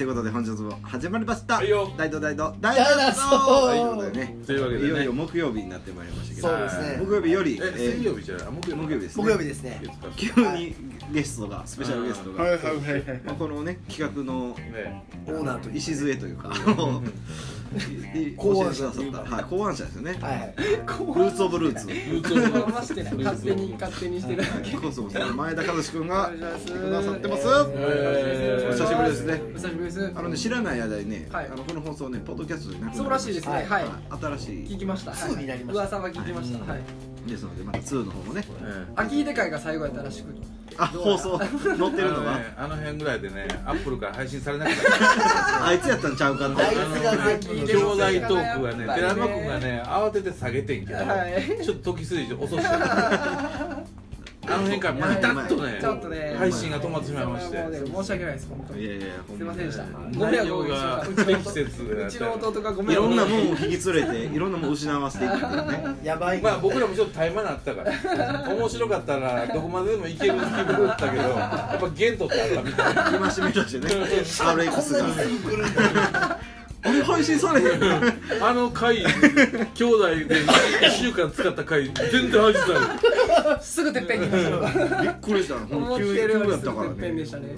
ということで本日も始まりました。はいよ。大道大道。大大道道ということでね。というわけでね。いよいよ木曜日になってまいりましたけど。そうですね。木曜日よりえ水曜日じゃない？あ木曜日木曜日ですね。木曜日ですね。急にゲストがスペシャルゲストが、はいはいまあ、このね企画のね。オーナーと礎というか。い 考案者ださった。はい考案者ですよね、はいはい。ルーツオブルーツ。ルーツをましてない勝手に勝手にしてるだけコスモスの前田和志くんがくださってます。えーお久しぶりですね。お久しぶりです。あのね知らない間にね、はい。あのこの放送ねポッドキャストでそうらしいですね。はい。はい。新しい。聞きました。噂は聞きました。はい。はいですのでまた2の方もね。秋出会が最後やったらしく。あ放送。載ってるのが。あのねあの辺ぐらいでねアップルから配信されなかった。あいつやったんちゃうかってあいつが兄弟トークがね寺山君がね慌てて下げてんけどはい。ちょっと時すぎて遅した あの辺からバタッとね。ちょっとね。配信が止まってしまいまして。申し訳ないです本当に。いやいやほすいませんでした。にご迷惑をが不適切だうちのった弟がご迷い。ろんなもんを引き連れていろんなもんを失わせていくっていうね。やばいまあ僕らもちょっと怠慢なったから。面白かったらどこまででもいける気分だったけどやっぱゲントってあったみたいな。今しめとしてね。RX こんなにがすぐ来るんだあれ配信されへんあの回兄弟で1週間使った回全然配信されるすぐてっぺんにいましたびっくりした。ほん思ってと急急るよりすぐやったからね。てっぺんでしたね。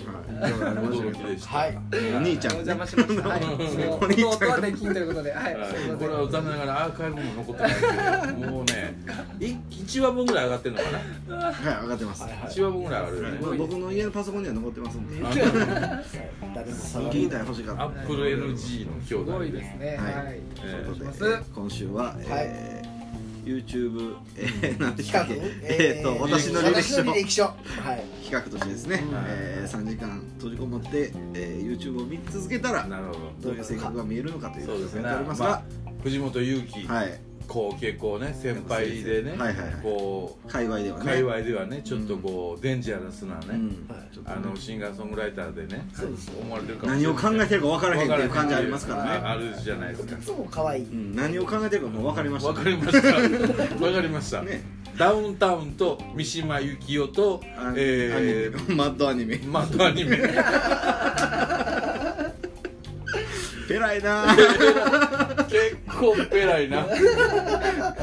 はい。お兄ちゃん。お邪魔しました。はい。もうお兄ちゃん。弟はできんということではい。これは残念ながらアーカイブも残ってないもうね1話分ぐらい上がってるのかな。はい上がってます。はいはい。1話分ぐらいある。よねまあ僕の家のパソコンには残ってますん で誰も触聞いるたら欲しかったアップル NG の兄すご弟いですね。ははい。今週はえー YouTube えー何でし企画？たっけえー。と私の履歴書履歴書。はい。企画としてですね、えー、3時間閉じこもって、えー、YouTube を見続けたらなるほど。ういう性格が見えるのかというどそうですね。やっておりますまあが、藤本勇樹はいこう結構ね先輩でねはいはいはい。こ界隈ではね。う界隈ではねちょっとこうデンジャラスなねうん。あのシンガーソングライターでねそうです思われてるかもしれない。何を考えてるか分からへんっていう感じありますからね。ああるじゃないですか。いつも可愛い。うん、何を考えてるかもう分かりました。わかりました。わかりました。ね。ダウンタウンと三島由紀夫とあえアニメ。マッドアニメ。ーマッドアニメ。偉いな 結構ペラいな。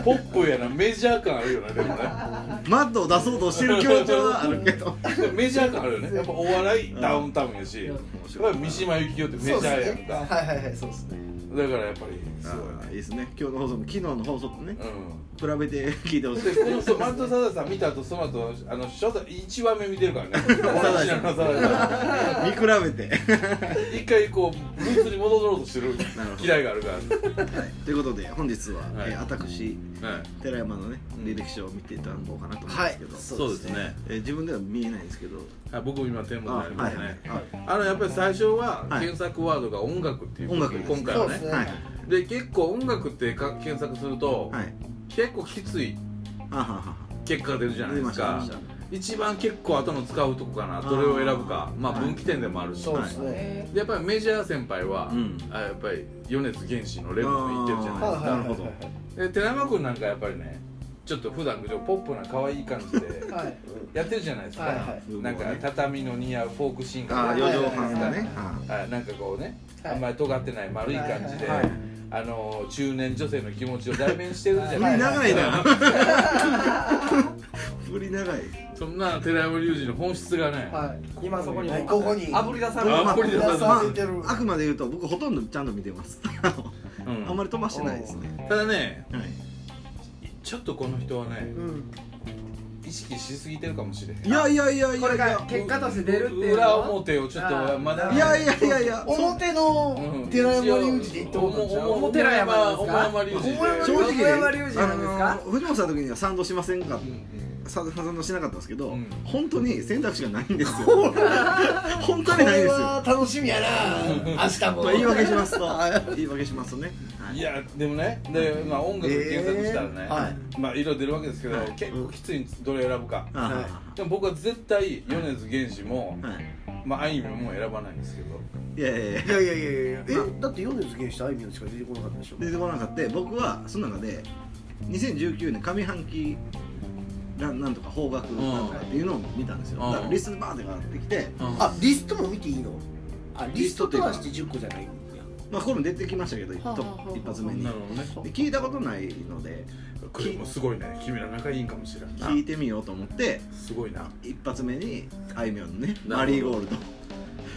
ポップやな。メジャー感あるよねでもね。マッドを出そうとしてる強調はあるけど。メジャー感あるよね。やっぱお笑いダウンタウンやし。やっぱり三島由紀夫ってメジャーやんか。はいはいはいそうですね。だからやっぱりすごいいいですね。今日の放送も昨日の放送とねう比べて聞いてほしい。んでこの人マットサダさん見た後その後あの初代1話目見てるからね。見比べて。一回こうルーツに戻ろうとしてる。嫌いがあるから。ということで本日は、はい。えー私はい。寺山のねうん。履歴書を見ていただこうかなと思うんはいですけど、そうですね。えー自分では見えないんですけど。あ僕も今手元にありますね。はいあのやっぱり最初ははい。検索ワードが音楽っていう音楽今回はね。そうで結構音楽ってか検索するとはい。結構きつい結果が出るじゃないですか。一番結構後の使うとこかなどれを選ぶか。まあはい。分岐点でもあるし。そうですね。ねでやっぱりメジャー先輩は、うん。あやっぱり米津玄師のレモン行ってるじゃないですか。なるほどで寺山君なんかやっぱりねちょっと普段ポップな可愛い感じではい。やってるじゃないですか、はいはい。なんか畳の似合うフォークシンガーああ四畳半がはい。ねあはいなんかこうね、はい。あんまり尖ってない丸い感じで、はいはいあの中年女性の気持ちを代弁してるじゃないですか、長いな。振り長い。そんな寺山隆二の本質がね、はい。今そこにはいここに。あぶり出されるあぶり出されてる。ああくまで言うと僕ほとんどちゃんと見てます。あんまり飛ばしてないですね。ただねはいちょっとこの人はねうん。意識しすぎてるかもしれへん。いやいやいやいこれがやいや結果として出るっていうの？裏は表をちょっとまだいやいやいやい。や表のうん。寺山隆二で言ったことちゃう？おも寺山ですかお山隆二でお山正直ね小山隆二なんですか？あの藤本さんの時には賛同しませんか？うん。賛同しなかったんですけど、うん。本当に選択肢がないんですよ。本当にないんですよ。これは楽しみやな。明日も。まあ言い訳しますと。言い訳しますとね、はい。いやでもねで、まあ、音楽で検索したらね、まあ色々出るわけですけど、はい。結構きついんです。どれ選ぶか。あでも僕は絶対米津玄師も、はい。まああいみょんも選ばないんですけど。いやいやいやいやいや。いやいやえだって米津玄師とあいみょんしか出てこなかったでしょ？出てこなかった。僕はその中で2019年上半期なんなんとか邦楽なんとかっていうのを見たんですよ、うん。だからリストバーって上がってきてあリストも見ていいの？あリストとはして10個じゃないまあこれも出てきましたけど一はあはあはあ一発目に。ね。で聞いたことないのでこれもすごいね。君ら仲いいんかもしれんな。聞いてみようと思ってすごいな。一発目にあいみょんのねマリーゴールド。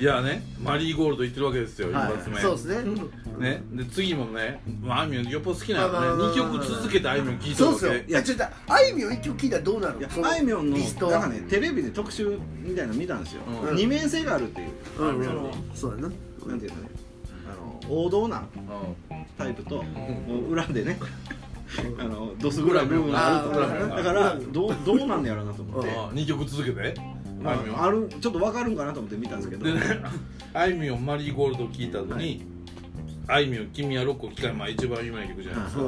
いやねマリーゴールド言ってるわけですよ、はい。一発目。そうですね。ね。で次もね、まあ、あいみょんよっぽど好きなのね。まあまあまあ2曲続けてあいみょん聴いたわそうっすよ。けいやちょっとあいみょん一曲聞いたらどうなる？いやのあいみょんのリストは。なんかねテレビで特集みたいなの見たんですよ、うん。二面性があるっていう、うんうん。そのそうやな。なんていうのね王道なタイプと、裏でねあのドスグラ部分があるとだからどうどうなんねやろうなと思って、あ2曲続けて？まああ、あるちょっと分かるんかなと思って見たんですけど。あいみょんマリーゴールド聴いた後に、あいみょん君はロックを聴かない。まあ一番有名な曲じゃないですか、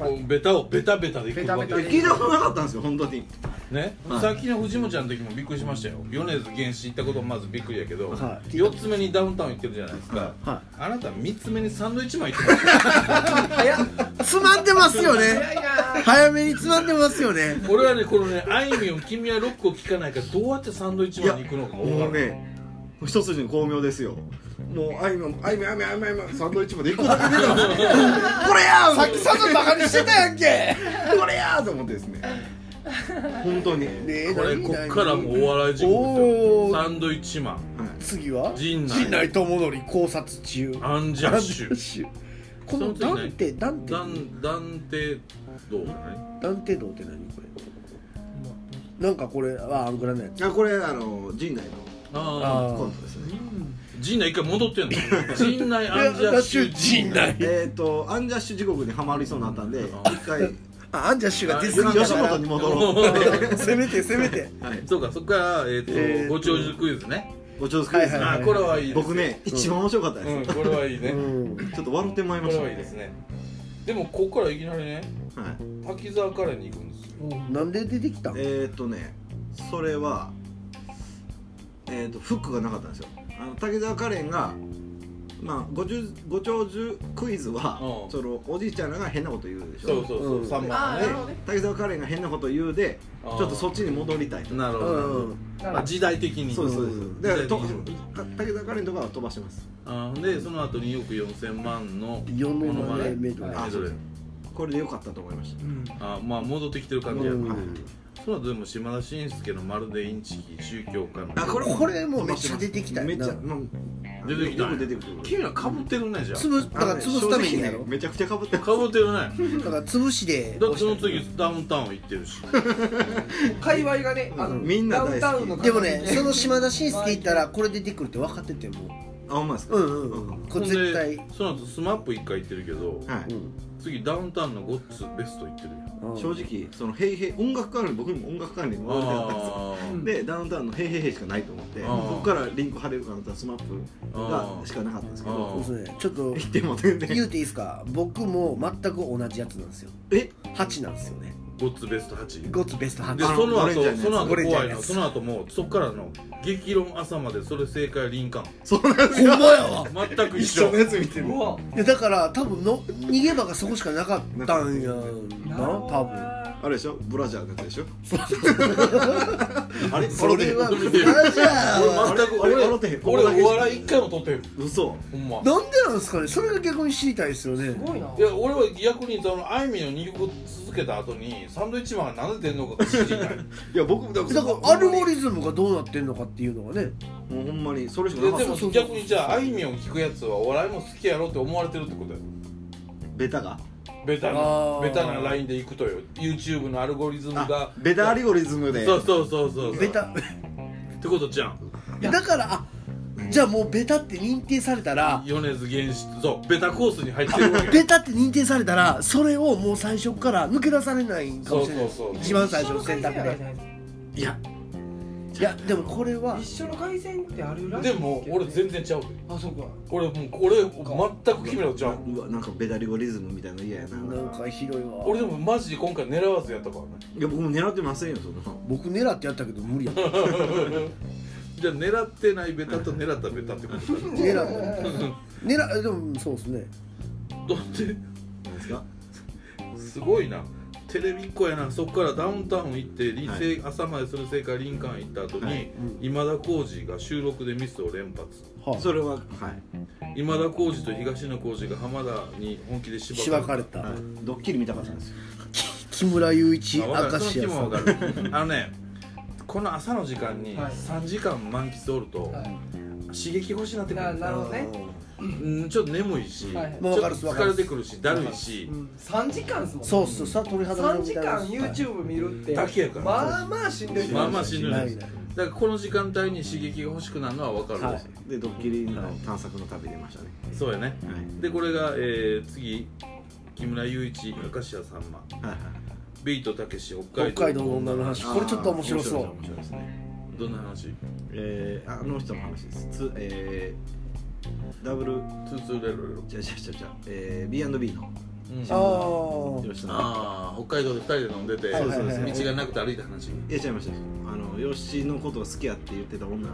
こうベタをベタベタでいくわけ。ベタベタ聞いたことなかったんですよ本当に。ね、はい。さっきの藤本ちゃんの時もびっくりしましたよ。米津玄師行ったこともまずびっくりやけど、はい。4つ目にダウンタウン行ってるじゃないですか、はあなた3つ目にサンドイッチマン行ってます早っ。つまんでますよね。早めにつまんでますよね。俺はねこのねあいみょん君はロックを聴かないからどうやってサンドイッチマンに行くのか分からないもうね一筋の巧妙ですよもうあいみょんあいみょんあいみょんあいみょんあいみょんサンドイッチまで行くだけで これやさっきそんなバカにしてたやんけ。これやと思ってですね。本当に、ねえこれ何こっからもうお笑い地獄ですおー。よサンドイッチマン。はい次は？陣内。陣内智則考察中。アンジャッシュ。ュ。このダンテダンテ。ダンダンテどう？何ダンテ道って何？これ。なんかこれあアングラのやつ。あこれあの陣内の。ああコントです。ね陣内一回戻ってんの？陣内アンジャッシュ陣内。えっ、とアンジャッシュ地獄にはまりそうになったんで一回。あアンジャッシュが出過ぎた吉本に戻ろう。せめてせめて。はい。そうかそこから、えーとえーと。ご長寿クイズね。ごちそうさまです、はいはいあこれはいいです僕ね一番面白かったです、うんこれはいいね、うん。ちょっと笑ってまいりこれました。はいいですね。でもここからいきなりねはい。滝沢カレーに行くんですよ。なんで出てきたん？えっ、とねそれはえっ、とフックがなかったんですよあの滝沢カレンがまあごちゅご長寿クイズは、うん。そのおじいちゃんらが変なこと言うでしょ？そうそうそう、うん。3あ番のね。あなるほどね。滝沢カレンが変なこと言うでちょっとそっちに戻りたいと。なるほどうん。まあ、時代的に。そうですそう。です、うんだか滝沢カレンとかは飛ばしてます。あーでその後2億4000万の世のモノマネメドレーあメドレーこれでよかったと思いました。あまあ戻ってきてる感じやうん。な、その後でも島田紳介のまるでインチキ宗教家の。あこれこれもめっちゃ出てきたよな。めっちゃ、まあ、出てきた。出てくる君らかぶってるねじゃ潰すだから潰すためにやろめちゃくちゃかぶってあかぶってるね。だから潰しで。だってその次ダウンタウン行ってるし。界隈がねあのみんな大好き。ダウンタウンのでもねその島田紳介行ったらこれ出てくるって分かっててもあほんまですか？うんうんうん。これ絶対。ほんでその後スマップ1回行ってるけどはい、うん次ダウンタウンのゴッツベスト行ってるようん。正直その「へいへい」音楽関連僕にも音楽関連に戻りたかったんですよ。でダウンタウンの「へいへいへい」しかないと思ってあーここからリンク貼れるかなとスマップがしかなかったんですけあどーそうですね。ちょっと言っても全然言うていいですか？僕も全く同じやつなんですよ。え？8なんですよねゴッツベスト8ゴッツベスト8でその後その後怖いの。その後もそっからの激論朝までそれ正解リンカーンそうなんですほんまやわ。全く一緒。一緒のやつ見てる。うわ。いやだから多分の逃げ場がそこしかなかったんやな多分あれでしょ？ブラジャーのやつでしょ？あれ？それは笑ブラジャー。は俺全くあれ俺笑ってへん俺お笑い一回も取ってる嘘ほんまなんでなんですかねそれが逆に知りたいですよねすごいないや俺は逆にそのあいみょん2曲続けた後にサンドイッチマンがなんで出んのか知りたいいや僕だだからアルゴリズムがどうなってんのかっていうのがねもうほんまにそれしかなかったそうそう逆にじゃああいみょん聞くやつはお笑いも好きやろって思われてるってことやベタがベタあなー。ベタなラインでいくとよ YouTube のアルゴリズムあがベタアルゴリズムで。そうそうそうそうベタ。ってことじゃん。だからあじゃあもうベタって認定されたら米津玄師そうベタコースに入ってるわけ。よベタって認定されたらそれをもう最初から抜け出されないかもしれない。そうそうそう。一番最初の選択で。いやいやでもこれは一緒の回線ってあるらしいでも俺全然ちゃう。であそうか。俺もうこれ全く君らとちゃううわなんかベタアルゴリズムみたいなの嫌やな。なんか広いわ俺でもマジで今回狙わずやったからねいや僕も狙ってませんよそんな僕狙ってやったけど無理や じゃあ狙ってないベタと狙ったベタってこと狙っ狙でもそうですね。だって。なんですか？すごいなテレビっ子やなそっからダウンタウン行って、理はい。朝までする正解リンカーン行った後に、はい。今田耕司が収録でミスを連発。ははそれははい。今田耕司と東野耕司が浜田に本気でし縛ばかれた、はい。ドッキリ見たかったんですよ。木村雄一明石家さん。あのねこの朝の時間にはい。3時間満喫おるとはい。刺激欲しいなってくなる。なるほどねうんちょっと眠いしちょはい。っもう分かると疲れてくるしだるいし。うん3時間ですもんね。そうっすさ鳥肌3時間 YouTube 見るって。だけやから。まあまあしんどいまあまあしんどいないないだからこの時間帯に刺激が欲しくなるのは分かるはいですでドッキリの探索の旅出ましたね。そうやね。はい。でこれが、えー次木村雄一明石家さんま。はいはいビートたけし北海道北海道の女の話。これちょっと面白そう。面白いですね。どんな話？えー、あの人の話です。つえー、ダブルツーツーレロレロじゃじゃじゃじゃえー、B&B の。うん。あ吉田ああ北海道で2人で飲んでてはいはいはい道がなくて歩いた話。いや違いましたあの吉のことが好きやって言ってた女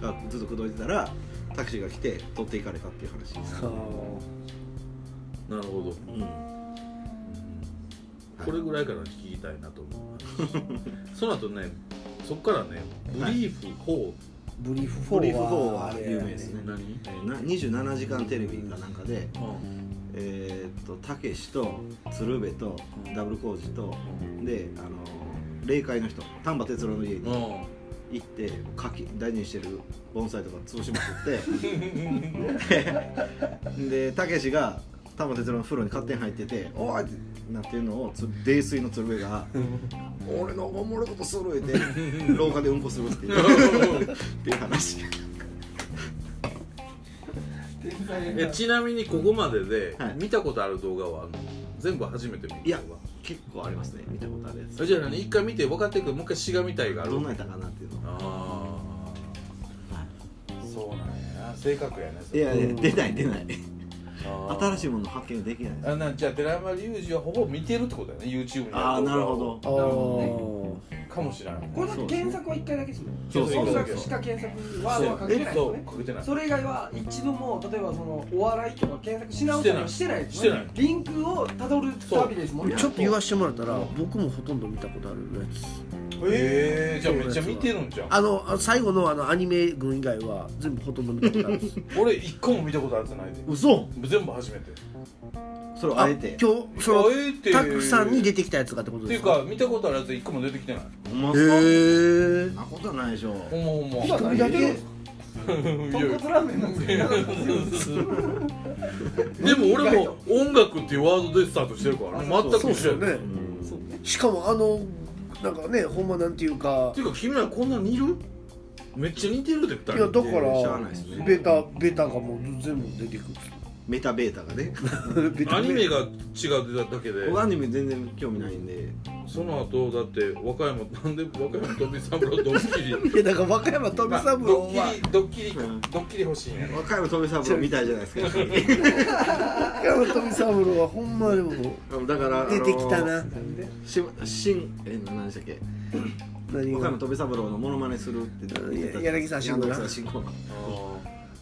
がずっと口説いてたらタクシーが来て取っていかれたっていう話。なるほど。うん。これぐらいから聞きたいなと思う その後ねそっからねブリーフ4ブリーフ4ブリーフ4ははあれ有名ですね。何？えーな27時間テレビかなんかでうん。えーっとたけしと鶴瓶とダブルコージとであの霊界の人丹波哲郎の家にうん。行って柿大事にしてる盆栽とか潰しまくって。でたけしが丹波哲郎の風呂に勝手に入ってて「おい!」ってなってるのをつ泥酔の鶴瓶が「俺のおもろいことする」って廊下でうんこするっていう。っていう話えちなみにここまでではい。見たことある動画はあるの？全部初めて見るいや動結構ありますね。見たことあるや画じゃあ何？一回見て分かってる。けどもう一回しがみたいがある。つどんなんやったかなっていうの。ああそうなんやな。性格やねいやいや出ない出ない新いしいもの発見できない。あなんじゃあ寺山隆二はほぼ見てるってことだよね YouTube に。ああなるほど。あなるほどねかもしれない。これだって検索は1回だけですもんそうそう音楽しか検索ワードはかけてないよね。かけてない。それ以外は一度も例えばそのお笑いとか検索し直したりはしてないですしてない。リンクをたどる旅ですもんね。ちょっと。言わしてもらったら僕もほとんど見たことあるやつ。ええじゃあめっちゃ見てるんじゃん。あのあ最後のあのアニメ群以外は全部ほとんど見たことあるんです。俺一個も見たことあるやつないで。嘘全部初めて。それをあえて。今日そのあえて。タクさんに出てきたやつがってことっていうかか見たことあるやつ一個も出てきてない。ほんま？へっすかえなことはないでしょ。ほんまほんま今何だけですか豚骨ラーメンなんですけどでも俺も音楽っていうワードでスタートしてるからね全く一緒やね。そうですよね。うんそうね。しかもあのなんかねほんまなんていうか。っていうか君らこんな似る？めっちゃ似てるで二人。いやだかいやしゃあらないですね。ベタベタがもう全部出てくメタベータがね。アニメが違うだけで。僕アニメ全然興味ないんで。その後だって和歌山 なんで和歌山飛三郎ドッキリ？いやだから和歌山富三郎ドッはキリドッキリうん。ドッキリ欲しいんやろ和歌山富三郎みたいじゃないですか。和歌山富三郎はほんまでもだから出てきたな。なんでし新え何でしたっけ？何が？和歌山富三郎のモノマネするって言ってた。柳沢慎吾な。柳沢慎吾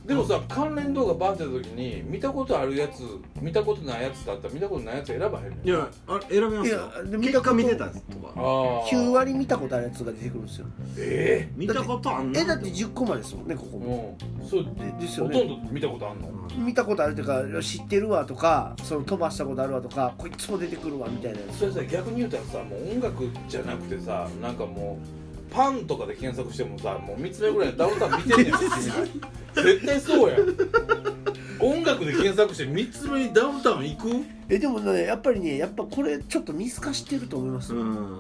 でもさ関連動画バーってた時に見たことあるやつ見たことないやつだったら見たことないやつ選ばへんねんいやあれ選べますよ。いやで見結たこと果見てたとかああ9割見たことあるやつが出てくるんですよ。え見たことあんの？えだって10個までですもんねここ。えもうん。そう。でですよほとんねど見たことあんの？見たことあるというか知ってるわとかその飛ばしたことあるわとかこいつも出てくるわみたいなやつ。それさ逆に言うたらさもう音楽じゃなくてさなんかもうパンとかで検索してもさもう3つ目ぐらいダウンタウン見てんねん 絶対そうやん。音楽で検索して3つ目にダウンタウン行く？えでもねやっぱりねやっぱこれちょっと見透かしてると思います。よ、うん。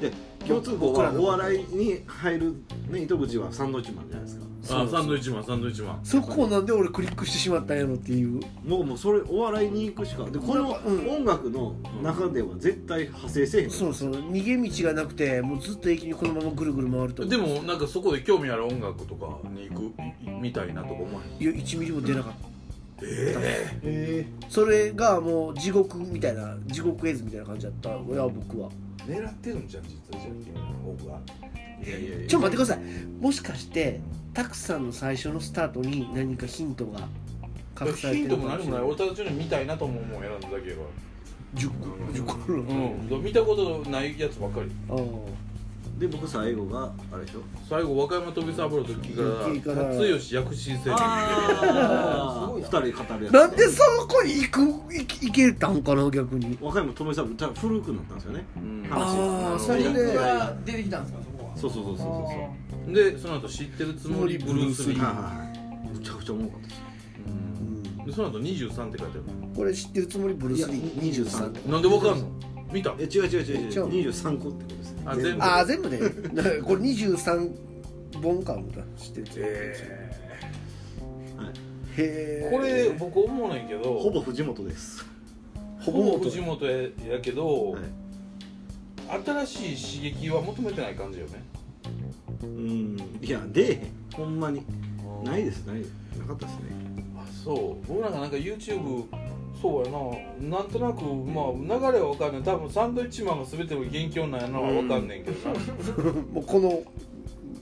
で共通項はお笑いに入る、ね、糸口はサンドイッチマンじゃないですかあサンドイッチマンサンドイッチマン。そこをなんで俺クリックしてしまったんやろっていう。もうもうそれお笑いに行くしかでこの音楽の中では絶対派生せえへん。そうそう。逃げ道がなくてもうずっと駅にこのままぐるぐる回るとでもなんかそこで興味ある音楽とかに行くみたいなとか思わへんいや1ミリも出なかった、ええそれがもう地獄みたいな地獄絵図みたいな感じだったいや僕は。え狙ってるんじゃん実はじゃあ君の方がいやいやいやちょっと待ってください。もしかしてタクさんの最初のスタートに何かヒントが隠されてヒントもるかもしれない。何もない俺たちの見たいなと思うもん。選ん。だだけやか10個10個らうん。見たことないやつばっかりあで僕最後があれでしょ最後和歌山飛び三郎の時かから辰吉薬師生あすごいな2人で語るやつなん。でそこに行く行き行けたん。かな逆に和歌山友さん。た古くなったん。ですよねうん。話あーそれで出てきたん。ですかそそうそうそうそうそう。でその後知ってるつもりブルース・リー。はいはいむちゃくちゃ重かったです。うん。でその後23って書いてあるこれ知ってるつもりブルース・リー。いや23なんでわかんの？見た？え違う違う違う。違違う。う23個ってことですあ全部。ああ全部でだからこれ23本かもだ。知ってるつもり。えはい。へえこれ僕思うねんけど。ほぼ藤本です。ほぼ藤本。ややけど、はい新しい刺激は求めてない感じよね。うん。いや出えへん。ほんまに。ないですないなかったですね。あそう。僕なんかなんか YouTube そうやな。なんとなくまあ流れは分かんない。多分サンドイッチマンが全ての元凶なんやな。は分かんねんけどな、もうこの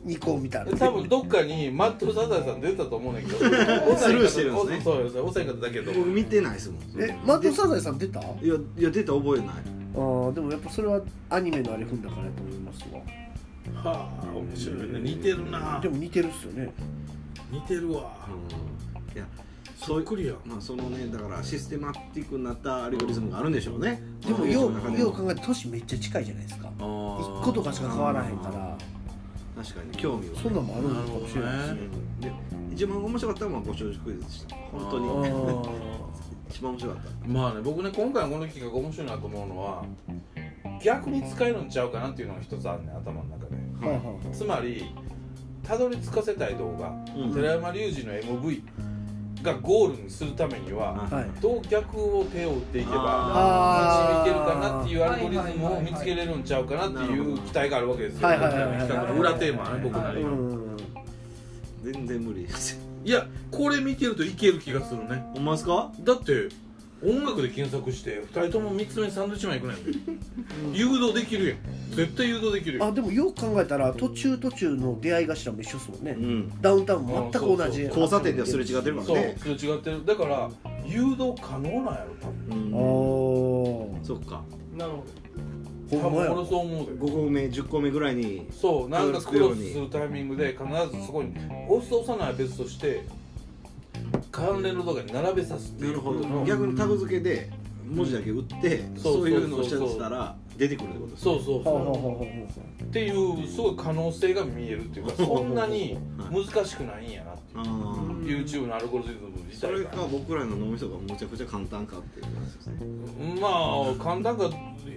2個を見たらで多分どっかにマットサザエさん出てたと思うねんけど。スルーしてるんですね。そうです抑え方だけど。僕見てないですもん。えマットサザエさん出た？あいやいや出た覚えないあでもやっぱそれはアニメのあれ踏んだからやと思いますわ。はあ面白いね。似てるな。でも似てるっすよね。似てるわ。いやそっくりやまあそのねだからシステマティックになったアルゴリズムがあるんでしょうね。でもようよう考えて年めっちゃ近いじゃないですか。あ1個とかしか変わらへんから。確かに興味をそんなんもあるのかもしれないですね。で一番面白かったのはご長寿クイズでした。本当に。あ 一番面白かった。まあね僕ね今回のこの企画面白いなと思うのは逆に使えるんちゃうかなっていうのが一つあるね頭の中で。はいはいつまりたどり着かせたい動画、うん。寺山隆二の MV がゴールにするためにははい。どう逆を手を打っていけばあー。導いてるかなっていうアルゴリズムを見つけれるんちゃうかなっていう期待があるわけですよ。はいはいはいはい企画の裏テーマはね僕なりの。うん。全然無理ですいやこれ見てるといける気がするね。ほんまですか？だって音楽で検索して2人とも3つ目にサンドイッチマン行くねん。で誘導できるやん。絶対誘導できるやん。あでもよく考えたら途中途中の出会い頭も一緒っすもんね。うん。ダウンタウンも全く同じ交差点ではすれ違ってるからそうねそれ違ってる。だから誘導可能なんやろ多分。うん。おそっか。なるほーほんまや。俺そう思うで5個目10個目ぐらいにそうなんかクロスするタイミングで必ずそこに押す押さないは別として関連の動画に並べさすっていうなるほど。の逆にタグ付けで文字だけ打ってそういうのをしちゃってたら出てくるってことですそうそうそほうっていうすごい可能性が見えるっていうかそんなに難しくないんやなっていう。YouTube のアルゴリズム自それ体がか僕らの脳みそがむちゃくちゃ簡単かっていう話ですね。まあ簡単か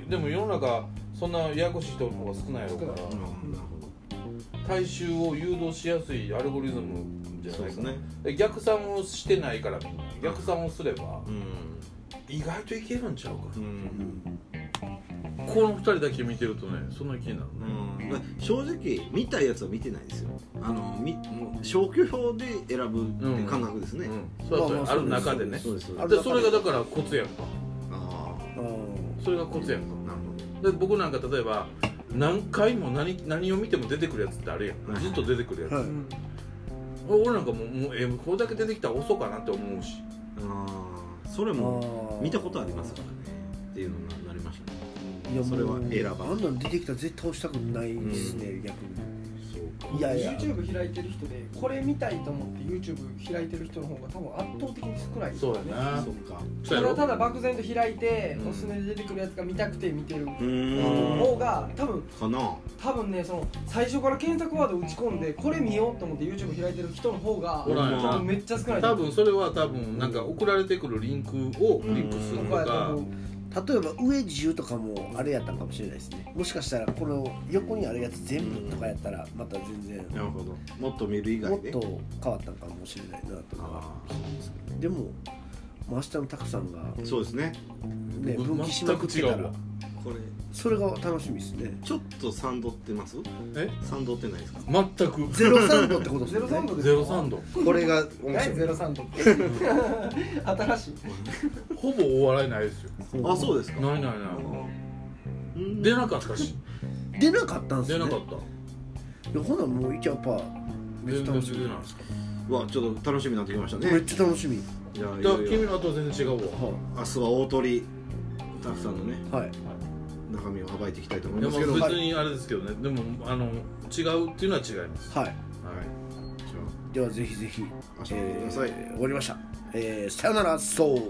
でも世の中そんなややこしい人の方が少ないやろうから。なるほど。大衆を誘導しやすいアルゴリズムじゃないかな、ね。で逆算をしてないからみんな。逆算をすればうん。意外といけるんちゃうかうんこの二人だけ見てるとねそんな気になるねうん。正直見たいやつは見てないですよ。あのみもう消去法で選ぶって感覚ですね、うん、そうやまあまあある中でね。そうですそうあでそれがだからコツやんか。あううん。それがコツやんか。あなるで僕なんか例えば何回も何何を見ても出てくるやつってあるやん、はい。ずっと出てくるやつ、はい。ど、俺なんかもうもうえこれだけ出てきたら遅かなって思うし。ああそれも見たことありますからねいやそれは選ばん。あんなん出てきたら絶対押したくないですね、逆そうにいやいや。YouTube 開いてる人でこれ見たいと思って YouTube 開いてる人の方が多分圧倒的に少ないですそうよねそっかそうやろ。ただただ漠然と開いて、うん。おすすめで出てくるやつが見たくて見てる方が多分かな。多分ねその最初から検索ワード打ち込んでこれ見ようと思って YouTube 開いてる人の方がおらんよな。多分めっちゃ少ない多分それは多分なんか送られてくるリンクをクリックするとか。う例えば上10とかもあれやったんかもしれないですね。もしかしたらこの横にあるやつ全部とかやったらまた全然なるほど。もっと見る以外でもっと変わったんかもしれないなとかあでも明日のたくさんがあそうですね。ね分岐しまくってたらこれ。それが楽しみですね。ちょっと賛同ってます？え？賛同ってないですか？全く。ゼロサンドってことですゼロサンドですか？ゼロサンドこれが面何白い。ゼロサンドって。新しい。ほぼお笑いないですよ。あそうですか？ないないない。うん。出なかったし。出なかったんですね。出なかった。いやほなもう一応やっぱめっ全然出ちゃ楽してみないですか？わちょっと楽しみになってきましたね。めっちゃ楽しみ。いやいやいや。君の後は全然違うわ。は明日は大鳥たくさんのね。いはい中身を暴いていきたいと思いますけど。別にあれですけどね。でもあの違うっていうのは違います。はい。じゃではぜひぜひ、えー終わりました、えーさよならそう